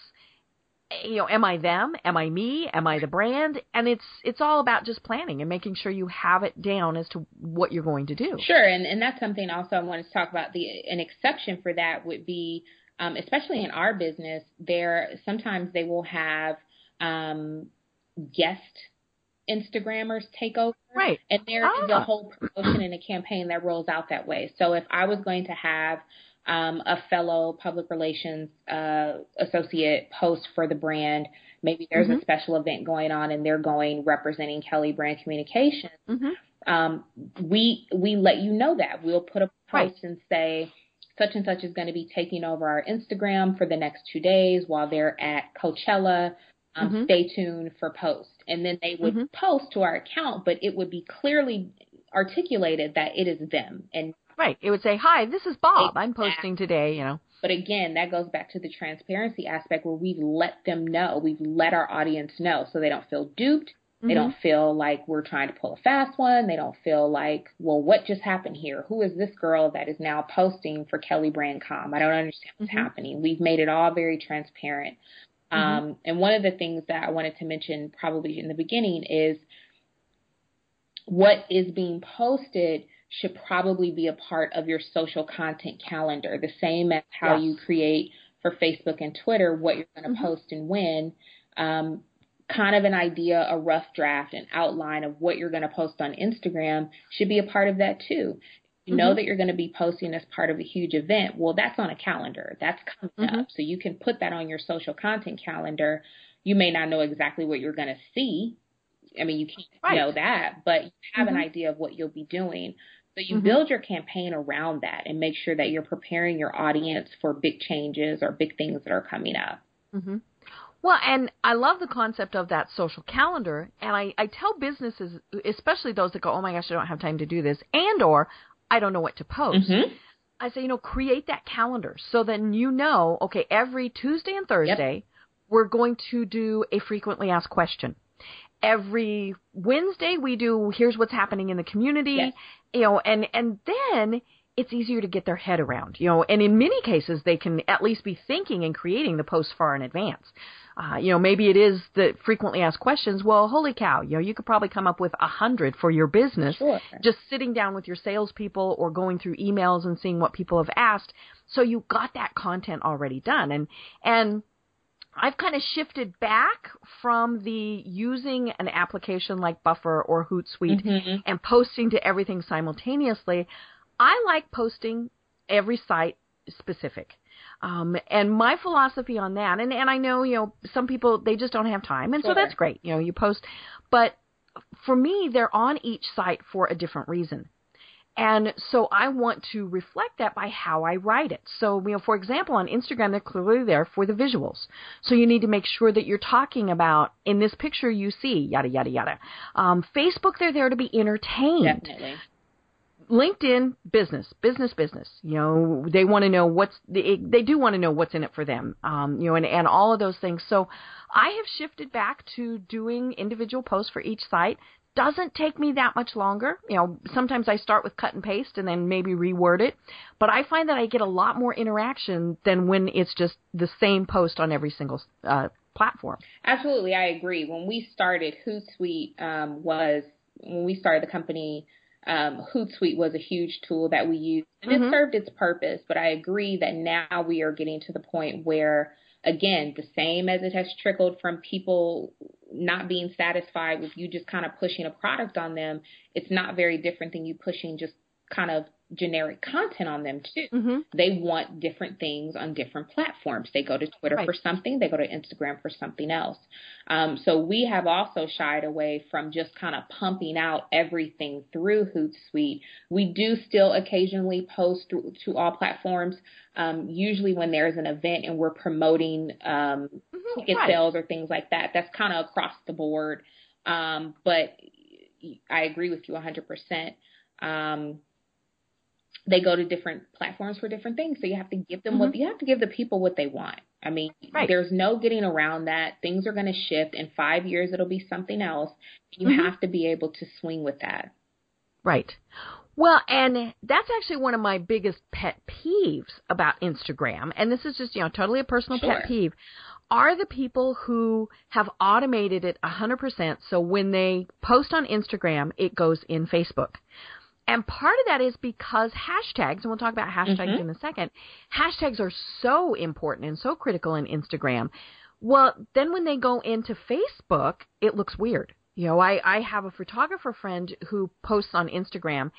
you know am i them am i me am i the brand and it's it's all about just planning and making sure you have it down as to what you're going to do sure and and that's something also i wanted to talk about the an exception for that would be um, especially in our business, there sometimes they will have um, guest Instagrammers take over. Right. And there's ah. the whole promotion and a campaign that rolls out that way. So if I was going to have um, a fellow public relations uh, associate post for the brand, maybe there's mm-hmm. a special event going on and they're going representing Kelley Brand Communications. Mm-hmm. Um, we we let you know that we'll put a post right. and say such and such is going to be taking over our Instagram for the next two days while they're at Coachella. Um, mm-hmm. Stay tuned for post. And then they would mm-hmm. post to our account, but it would be clearly articulated that it is them. And right, it would say, "Hi, this is Bob. Exactly. I'm posting today." You know. But again, that goes back to the transparency aspect where we've let them know, we've let our audience know, so they don't feel duped, they mm-hmm. don't feel like we're trying to pull a fast one. They don't feel like, well, what just happened here? Who is this girl that is now posting for Kelley Brand Com? I don't understand what's mm-hmm. happening. We've made it all very transparent. Mm-hmm. Um, and one of the things that I wanted to mention probably in the beginning is what is being posted should probably be a part of your social content calendar, the same as how yes. you create for Facebook and Twitter what you're going to mm-hmm. post and when. Um, kind of an idea, a rough draft, an outline of what you're going to post on Instagram should be a part of that too. You mm-hmm. know that you're going to be posting as part of a huge event. Well, that's on a calendar. That's coming mm-hmm. up. So you can put that on your social content calendar. You may not know exactly what you're going to see. I mean, you can't right. know that, but you have mm-hmm. an idea of what you'll be doing. So you mm-hmm. build your campaign around that and make sure that you're preparing your audience for big changes or big things that are coming up. Mm-hmm. Well, and I love the concept of that social calendar, and I, I tell businesses, especially those that go, oh my gosh, I don't have time to do this, and or I don't know what to post. Mm-hmm. I say, you know, create that calendar so then you know, okay, every Tuesday and Thursday, yep. we're going to do a frequently asked question. Every Wednesday we do here's what's happening in the community, yes. you know, and and then it's easier to get their head around, you know, and in many cases they can at least be thinking and creating the posts far in advance. Uh, you know, maybe it is the frequently asked questions. Well, holy cow, you know, you could probably come up with a hundred for your business sure. just sitting down with your salespeople or going through emails and seeing what people have asked. So you got that content already done. And, and I've kind of shifted back from the using an application like Buffer or Hootsuite mm-hmm. and posting to everything simultaneously. I like posting every site specific. Um, and my philosophy on that, and, and I know, you know, some people, they just don't have time. And sure. so that's great. You know, you post, but for me, they're on each site for a different reason. And so I want to reflect that by how I write it. So, you know, for example, on Instagram, they're clearly there for the visuals. So you need to make sure that you're talking about, in this picture you see, yada, yada, yada. Um, Facebook, they're there to be entertained. Definitely. LinkedIn, business, business, business. You know, they want to know what's they, they do want to know what's in it for them. Um, you know, and and all of those things. So I have shifted back to doing individual posts for each site. Doesn't take me that much longer. You know, sometimes I start with cut and paste and then maybe reword it, but I find that I get a lot more interaction than when it's just the same post on every single uh, platform. Absolutely, I agree. When we started, Hootsuite um, was when we started the company um, Hootsuite was a huge tool that we used and Mhm. it served its purpose. But I agree that now we are getting to the point where, again, the same as it has trickled from people not being satisfied with you just kind of pushing a product on them, it's not very different than you pushing just kind of generic content on them too. Mm-hmm. They want different things on different platforms. They go to Twitter Right. for something, they go to Instagram for something else. Um, so we have also shied away from just kind of pumping out everything through Hootsuite. We do still occasionally post to, to all platforms, um, usually when there's an event and we're promoting um, Mm-hmm. ticket right. sales or things like that. That's kind of across the board. Um, but I agree with you 100%. They go to different platforms for different things. So you have to give them what you have to give the people what they want. I mean, Mm-hmm. Right. there's no getting around that. Things are going to shift. In five years, it'll be something else. You Mhm. have to be able to swing with that. Right. Well, and that's actually one of my biggest pet peeves about Instagram, and this is just, you know, totally a personal Sure. pet peeve, are the people who have automated it 100% so when they post on Instagram, it goes in Facebook. And part of that is because hashtags, and we'll talk about hashtags Mhm. in a second, hashtags are so important and so critical in Instagram. Well, then when they go into Facebook, it looks weird. You know, I, I have a photographer friend who posts on Instagram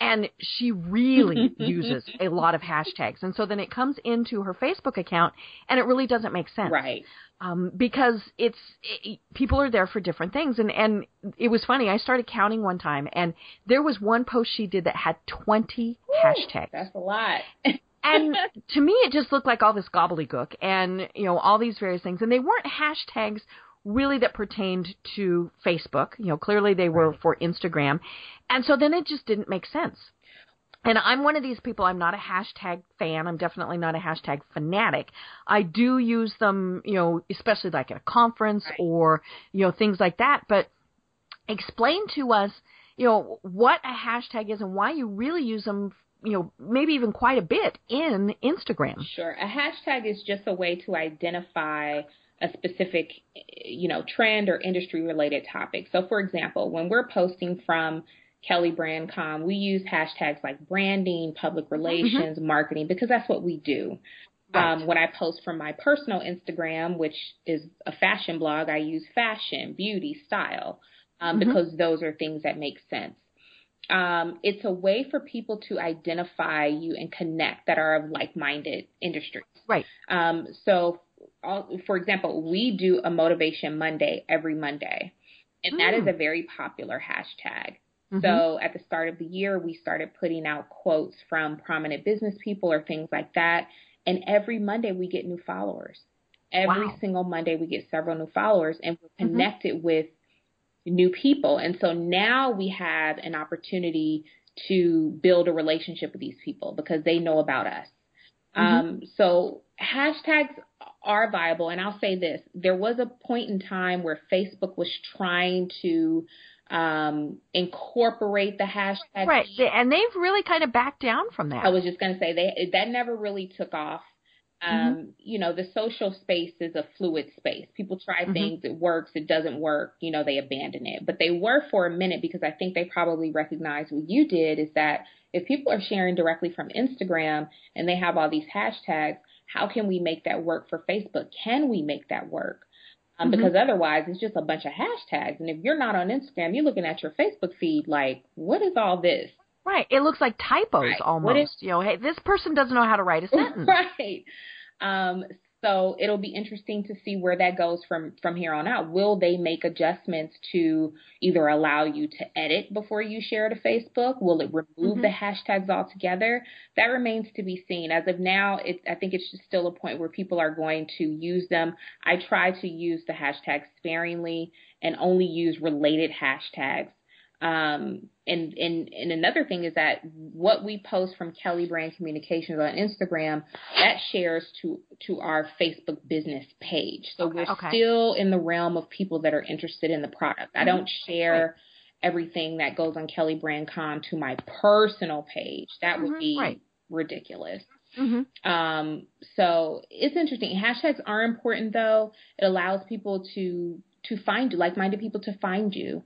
and she really uses a lot of hashtags. And so then it comes into her Facebook account and it really doesn't make sense Right. um, because it's it, people are there for different things. And and it was funny. I started counting one time, and there was one post she did that had twenty hashtags. That's a lot. And to me, it just looked like all this gobbledygook, and you know all these various things, and they weren't hashtags really that pertained to Facebook. You know, clearly they were for Instagram, and so then it just didn't make sense. And I'm one of these people. I'm not a hashtag fan. I'm definitely not a hashtag fanatic. I do use them, you know, especially like at a conference Right. or you know things like that. But explain to us, you know, what a hashtag is and why you really use them. You know, maybe even quite a bit in Instagram. Sure. A hashtag is just a way to identify a specific, you know, trend or industry related topic. So, for example, when we're posting from Kelley BrandCom, we use hashtags like branding, public relations, marketing, because that's what we do. Right. Um, when I post from my personal Instagram, which is a fashion blog, I use fashion, beauty, style, um, Mhm. because those are things that make sense. Um, it's a way for people to identify you and connect that are of like-minded industries. Right. Um, so, for example, we do a Motivation Monday every Monday, and that is Mm. a very popular hashtag. Mhm. So at the start of the year, we started putting out quotes from prominent business people or things like that. And every Monday we get new followers. Every Wow. single Monday we get several new followers and we're Mhm. connected with new people. And so now we have an opportunity to build a relationship with these people because they know about us. Mhm. Um, so hashtags are viable. And I'll say this there was a point in time where Facebook was trying to um, incorporate the hashtag. right, and they've really kind of backed down from that. I was just going to say they that never really took off. um, mm-hmm. you know, the social space is a fluid space. People try mm-hmm. things, it works, it doesn't work, you know, they abandon it. But they were for a minute because I think they probably recognized what you did is that if people are sharing directly from Instagram and they have all these hashtags, how can we make that work for Facebook? Can we make that work? Um, mm-hmm. Because otherwise, it's just a bunch of hashtags. And if you're not on Instagram, you're looking at your Facebook feed like, what is all this? Right. It looks like typos right. almost. Is, you know, hey, this person doesn't know how to write a sentence. right. Um, so it'll be interesting to see where that goes from from here on out. Will they make adjustments to either allow you to edit before you share to Facebook? Will it remove mm-hmm. the hashtags altogether? That remains to be seen. As of now, it, I think it's just still a point where people are going to use them. I try to use the hashtags sparingly and only use related hashtags um, and, and, and another thing is that what we post from Kelley Brand Communications on Instagram, that shares to, to our Facebook business page. So we're okay. still in the realm of people that are interested in the product. I don't mm-hmm. share right. everything that goes on Kelley Brand Com to my personal page. That would mm-hmm. be right. ridiculous. Mm-hmm. Um, so it's interesting. Hashtags are important though. It allows people to to find you, like-minded people to find you.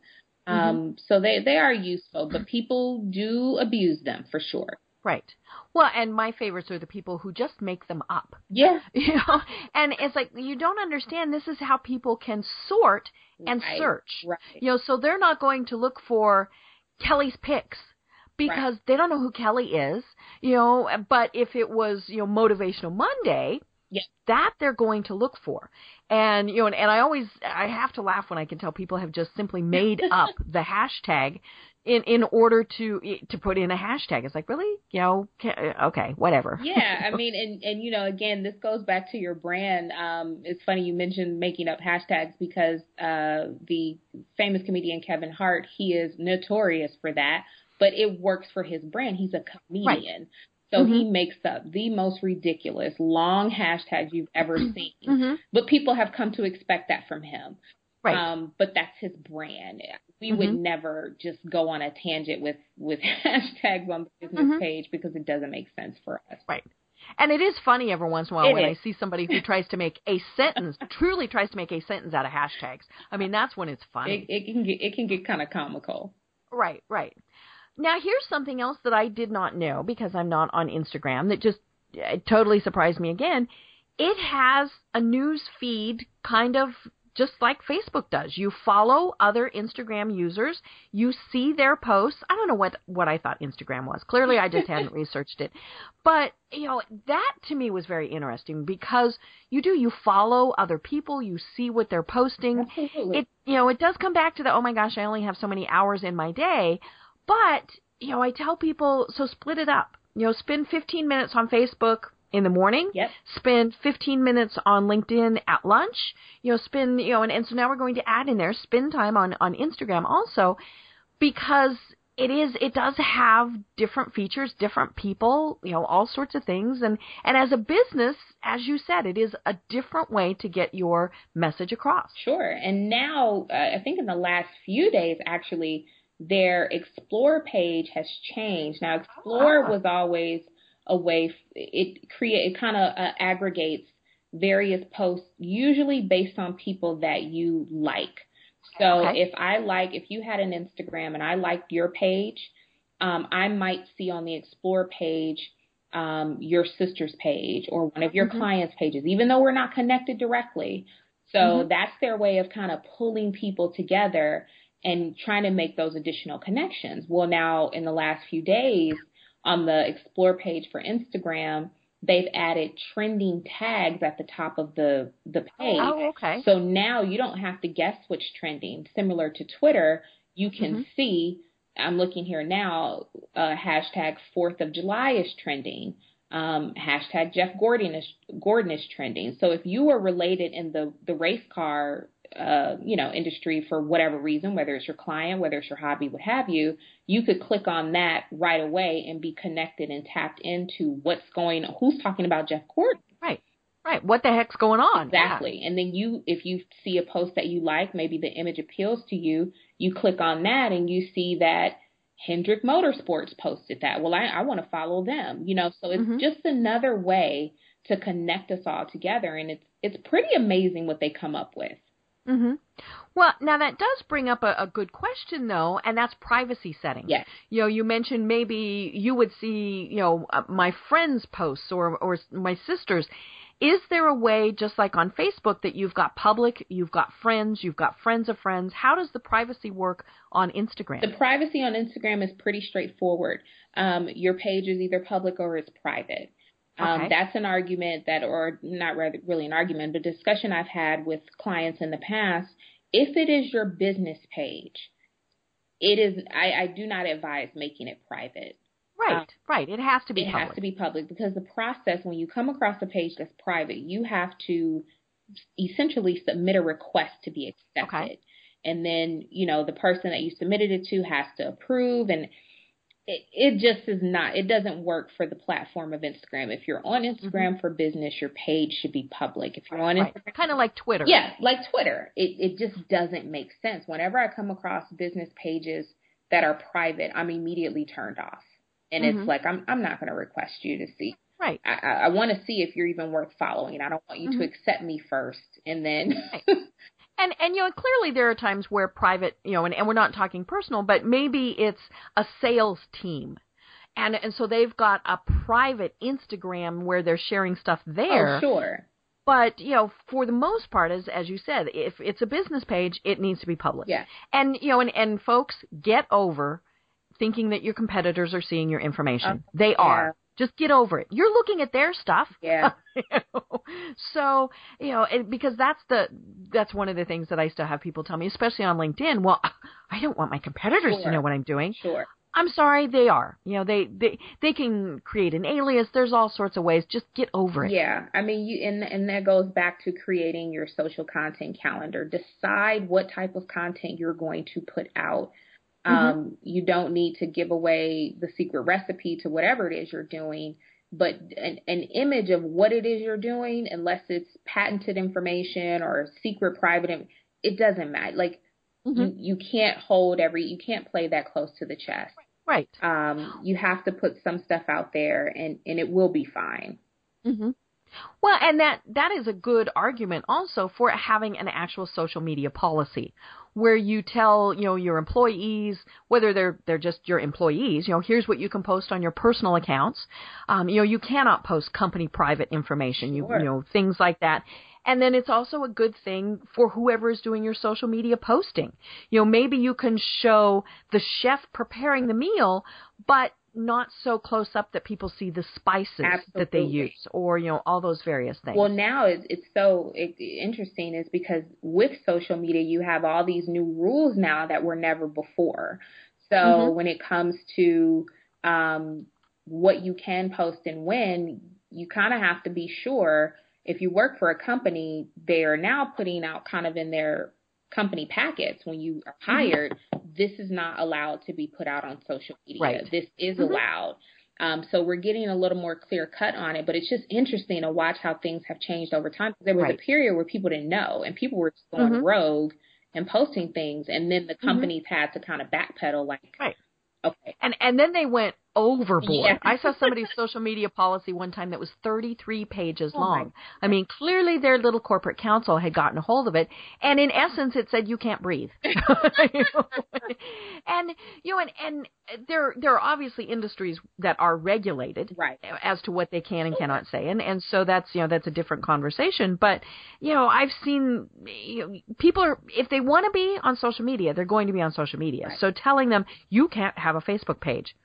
Mm-hmm. Um, so they, they are useful, but people do abuse them for sure. Right. Well, and my favorites are the people who just make them up. Yeah. You know, and it's like you don't understand. This is how people can sort and right. search. Right. You know, so they're not going to look for Kelli's picks because right. they don't know who Kelly is. You know, but if it was you know Motivational Monday, yeah. That they're going to look for. And you know, and, and I always I have to laugh when I can tell people have just simply made up the hashtag in in order to to put in a hashtag. It's like really, you know, okay, whatever. Yeah, I mean, and and you know, again, this goes back to your brand. Um, it's funny you mentioned making up hashtags because uh, the famous comedian Kevin Hart, he is notorious for that. But it works for his brand. He's a comedian. Right. So mm-hmm. he makes up the most ridiculous long hashtags you've ever mm-hmm. seen. Mm-hmm. But people have come to expect that from him. Right. Um, but that's his brand. We would mm-hmm. never just go on a tangent with with hashtags on the business mm-hmm. page because it doesn't make sense for us. Right. And it is funny every once in a while it when is. I see somebody who tries to make a sentence, truly tries to make a sentence out of hashtags. I mean, that's when it's funny. It, it can get it can get kind of comical. Right, right. Now, here's something else that I did not know because I'm not on Instagram that just uh, totally surprised me again. It has a news feed kind of just like Facebook does. You follow other Instagram users, you see their posts. I don't know what what I thought Instagram was. Clearly I just hadn't researched it. But, you know, that to me was very interesting because you do you follow other people, you see what they're posting. Absolutely. It you know, it does come back to the oh my gosh, I only have so many hours in my day, but, you know, I tell people, so split it up. You know, spend 15 minutes on Facebook in the morning. Yep. Spend 15 minutes on LinkedIn at lunch. You know, spend, you know, and, and so now we're going to add in there, spend time on, on Instagram also because it is, it does have different features, different people, you know, all sorts of things. And, and as a business, as you said, it is a different way to get your message across. Sure. And now, uh, I think in the last few days, actually, their Explore page has changed. Now, Explore ah. was always a way it create it kind of uh, aggregates various posts, usually based on people that you like. So okay. if I like, if you had an Instagram and I liked your page, um, I might see on the Explore page um, your sister's page or one of your mm-hmm. clients' pages, even though we're not connected directly. So mm-hmm. that's their way of kind of pulling people together and trying to make those additional connections. Well, now in the last few days on the explore page for Instagram, they've added trending tags at the top of the the page. Oh, okay. So now you don't have to guess which trending. Similar to Twitter, you can mm-hmm. see. I'm looking here now. Uh, hashtag Fourth of July is trending. Um, hashtag Jeff Gordon is Gordon is trending. So if you are related in the the race car uh, you know, industry for whatever reason, whether it's your client, whether it's your hobby, what have you, you could click on that right away and be connected and tapped into what's going. Who's talking about Jeff Gordon? Right. Right. What the heck's going on? Exactly. Yeah. And then you, if you see a post that you like, maybe the image appeals to you, you click on that and you see that Hendrick Motorsports posted that. Well, I, I want to follow them, you know, so it's mm-hmm. just another way to connect us all together. And it's it's pretty amazing what they come up with. Mm-hmm. Well, now that does bring up a, a good question, though, and that's privacy settings. Yes. You know, you mentioned maybe you would see, you know, uh, my friends' posts or or my sisters. Is there a way, just like on Facebook, that you've got public, you've got friends, you've got friends of friends? How does the privacy work on Instagram? The privacy on Instagram is pretty straightforward. Um, your page is either public or it's private. Um, That's an argument that, or not really an argument, but discussion I've had with clients in the past. If it is your business page, it is. I, I do not advise making it private. Right, um, right. It has to be. It public. has to be public because the process when you come across a page that's private, you have to essentially submit a request to be accepted, okay. and then you know the person that you submitted it to has to approve and it, it just is not it doesn't work for the platform of Instagram. If you're on Instagram mm-hmm. for business, your page should be public. If you're on right. Instagram kind of like Twitter. Yeah, like Twitter. It it just doesn't make sense. Whenever I come across business pages that are private, I'm immediately turned off. And mm-hmm. it's like I'm I'm not going to request you to see. Right. I, I want to see if you're even worth following. I don't want you mm-hmm. to accept me first and then right. And and you know clearly there are times where private you know and, and we're not talking personal, but maybe it's a sales team. And and so they've got a private Instagram where they're sharing stuff there. Oh, sure. But you know, for the most part, as as you said, if it's a business page, it needs to be public. Yeah. And you know, and and folks, get over thinking that your competitors are seeing your information. Uh, they are. Just get over it. You're looking at their stuff. Yeah. you know? So, you know, it, because that's the that's one of the things that I still have people tell me, especially on LinkedIn. Well, I don't want my competitors sure. to know what I'm doing. Sure. I'm sorry, they are. You know, they they they can create an alias. There's all sorts of ways. Just get over it. Yeah, I mean, you and and that goes back to creating your social content calendar. Decide what type of content you're going to put out. Mm-hmm. Um, you don't need to give away the secret recipe to whatever it is you're doing, but an, an image of what it is you're doing, unless it's patented information or secret private, it doesn't matter. Like mm-hmm. you, you can't hold every, you can't play that close to the chest. Right. Um, you have to put some stuff out there, and and it will be fine. Mm-hmm. Well, and that that is a good argument also for having an actual social media policy where you tell, you know, your employees, whether they're they're just your employees, you know, here's what you can post on your personal accounts. Um, you know, you cannot post company private information, you, sure. you know, things like that. And then it's also a good thing for whoever is doing your social media posting. You know, maybe you can show the chef preparing the meal, but not so close up that people see the spices Absolutely. that they use or you know all those various things well now it's, it's so it, interesting is because with social media you have all these new rules now that were never before so mm-hmm. when it comes to um, what you can post and when you kind of have to be sure if you work for a company they are now putting out kind of in their company packets when you are mm-hmm. hired, this is not allowed to be put out on social media. Right. This is mm-hmm. allowed. Um, so we're getting a little more clear cut on it, but it's just interesting to watch how things have changed over time. There was right. a period where people didn't know and people were just going mm-hmm. rogue and posting things, and then the mm-hmm. companies had to kind of backpedal, like, right. okay, and and then they went overboard. I saw somebody's social media policy one time that was 33 pages oh long. I mean, clearly their little corporate counsel had gotten a hold of it, and in essence, it said you can't breathe. and you know, and, and there there are obviously industries that are regulated right. as to what they can and cannot say, and and so that's you know that's a different conversation. But you know, I've seen you know, people are if they want to be on social media, they're going to be on social media. Right. So telling them you can't have a Facebook page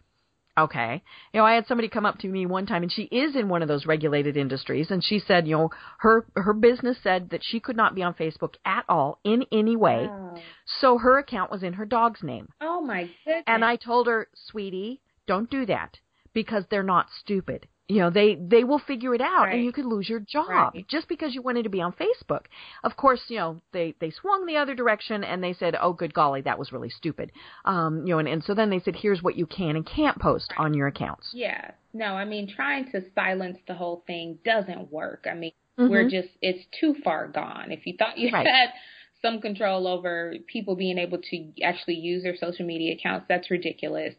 Okay. You know, I had somebody come up to me one time and she is in one of those regulated industries and she said, you know, her her business said that she could not be on Facebook at all in any way. Wow. So her account was in her dog's name. Oh my goodness. And I told her, "Sweetie, don't do that because they're not stupid you know they they will figure it out right. and you could lose your job right. just because you wanted to be on facebook of course you know they they swung the other direction and they said oh good golly that was really stupid um you know and, and so then they said here's what you can and can't post right. on your accounts yeah no i mean trying to silence the whole thing doesn't work i mean mm-hmm. we're just it's too far gone if you thought you had some control over people being able to actually use their social media accounts that's ridiculous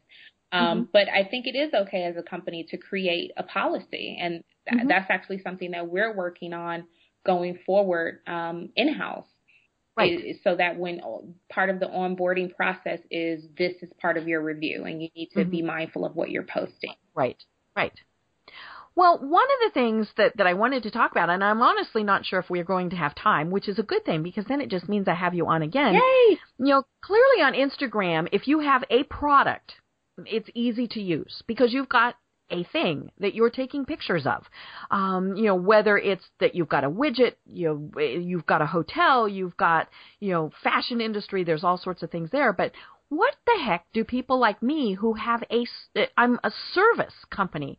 um, mm-hmm. But I think it is okay as a company to create a policy, and mm-hmm. that's actually something that we're working on going forward um, in house. Right. so that when part of the onboarding process is this is part of your review and you need to mm-hmm. be mindful of what you're posting. Right. Right. Well, one of the things that, that I wanted to talk about, and I'm honestly not sure if we're going to have time, which is a good thing because then it just means I have you on again. Yay! You know, clearly on Instagram, if you have a product, it's easy to use because you've got a thing that you're taking pictures of. Um, you know, whether it's that you've got a widget, you know, you've got a hotel, you've got, you know, fashion industry, there's all sorts of things there. But what the heck do people like me who have a, I'm a service company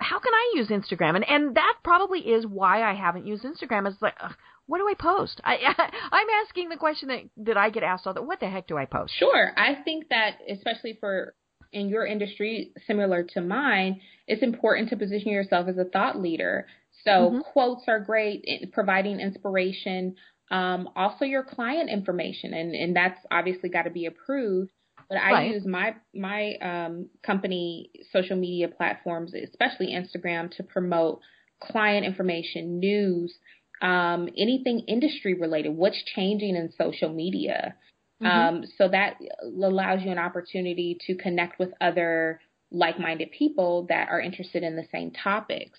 how can I use Instagram? And and that probably is why I haven't used Instagram. Is like, ugh, what do I post? I, I am asking the question that that I get asked all the what the heck do I post? Sure, I think that especially for in your industry similar to mine, it's important to position yourself as a thought leader. So mm-hmm. quotes are great, providing inspiration. Um, also your client information, and and that's obviously got to be approved. But I right. use my my um, company social media platforms, especially Instagram, to promote client information, news, um, anything industry related. What's changing in social media? Mm-hmm. Um, so that allows you an opportunity to connect with other like-minded people that are interested in the same topics.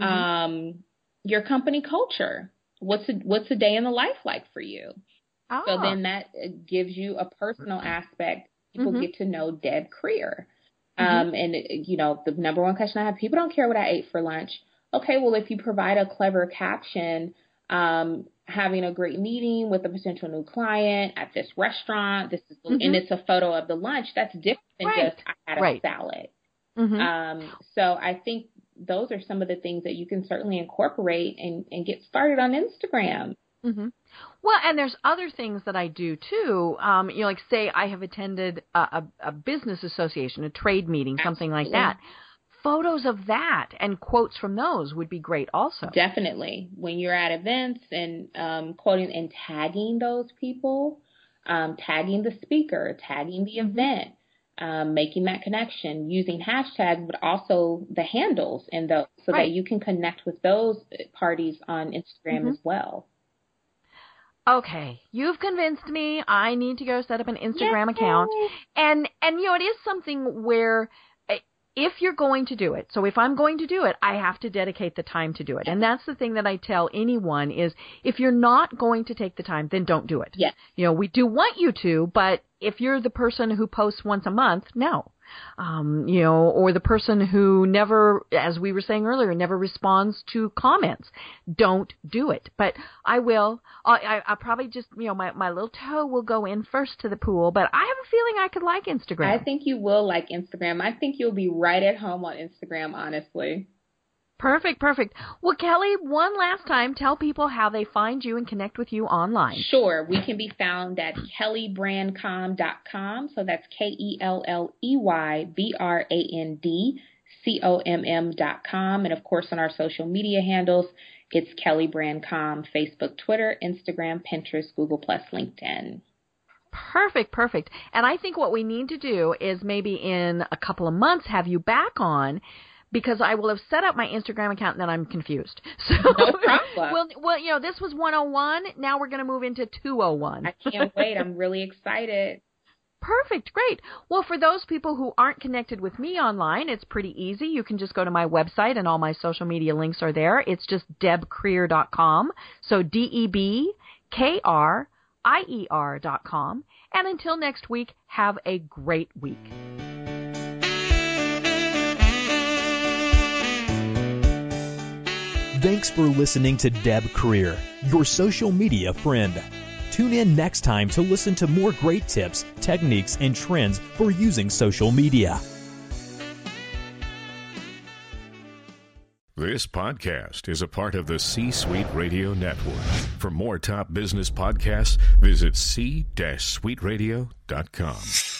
Mm-hmm. Um, your company culture. What's a, what's a day in the life like for you? Oh. So then that uh, gives you a personal aspect people mm-hmm. get to know Deb Krier. Mm-hmm. Um, and you know, the number one question I have: people don't care what I ate for lunch. Okay, well, if you provide a clever caption, um, having a great meeting with a potential new client at this restaurant, this is, mm-hmm. and it's a photo of the lunch. That's different than right. just I had a right. salad. Mm-hmm. Um, so I think those are some of the things that you can certainly incorporate and, and get started on Instagram. Mm-hmm. Well, and there's other things that I do too. Um, you know, like say I have attended a, a, a business association, a trade meeting, something like that. Photos of that and quotes from those would be great also. Definitely. When you're at events and um, quoting and tagging those people, um, tagging the speaker, tagging the mm-hmm. event, um, making that connection, using hashtags, but also the handles and those so right. that you can connect with those parties on Instagram mm-hmm. as well okay, you've convinced me. I need to go set up an Instagram Yay. account. And and you know, it is something where if you're going to do it, so if I'm going to do it, I have to dedicate the time to do it. And that's the thing that I tell anyone is if you're not going to take the time, then don't do it. Yeah. You know, we do want you to, but if you're the person who posts once a month, no um, you know, or the person who never, as we were saying earlier, never responds to comments. Don't do it. But I will. I, I, will probably just, you know, my, my little toe will go in first to the pool, but I have a feeling I could like Instagram. I think you will like Instagram. I think you'll be right at home on Instagram, honestly. Perfect, perfect. Well, Kelli, one last time, tell people how they find you and connect with you online. Sure. We can be found at kelleybrandcomm.com. So that's K E L L E Y B R A N D C O M M.com. And of course, on our social media handles, it's Kelley Brandcom, Facebook, Twitter, Instagram, Pinterest, Google, Plus, LinkedIn. Perfect, perfect. And I think what we need to do is maybe in a couple of months have you back on because I will have set up my Instagram account and then I'm confused. So, no problem. well, well, you know, this was 101. Now we're going to move into 201. I can't wait. I'm really excited. Perfect. Great. Well, for those people who aren't connected with me online, it's pretty easy. You can just go to my website and all my social media links are there. It's just debkrier.com. So D E B K R I E R.com. And until next week, have a great week. Thanks for listening to Deb Krier, your social media friend. Tune in next time to listen to more great tips, techniques, and trends for using social media. This podcast is a part of the C Suite Radio Network. For more top business podcasts, visit c-suiteradio.com.